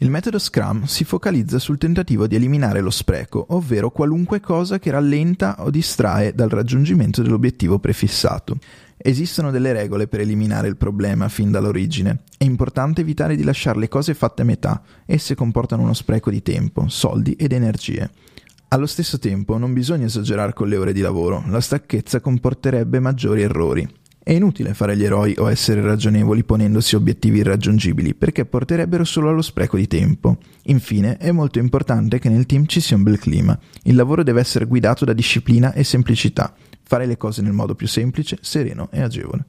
Il metodo Scrum si focalizza sul tentativo di eliminare lo spreco, ovvero qualunque cosa che rallenta o distrae dal raggiungimento dell'obiettivo prefissato. Esistono delle regole per eliminare il problema fin dall'origine. È importante evitare di lasciare le cose fatte a metà, esse comportano uno spreco di tempo, soldi ed energie. Allo stesso tempo non bisogna esagerare con le ore di lavoro, la stanchezza comporterebbe maggiori errori. È inutile fare gli eroi o essere ragionevoli ponendosi obiettivi irraggiungibili, perché porterebbero solo allo spreco di tempo. Infine, è molto importante che nel team ci sia un bel clima. Il lavoro deve essere guidato da disciplina e semplicità. Fare le cose nel modo più semplice, sereno e agevole.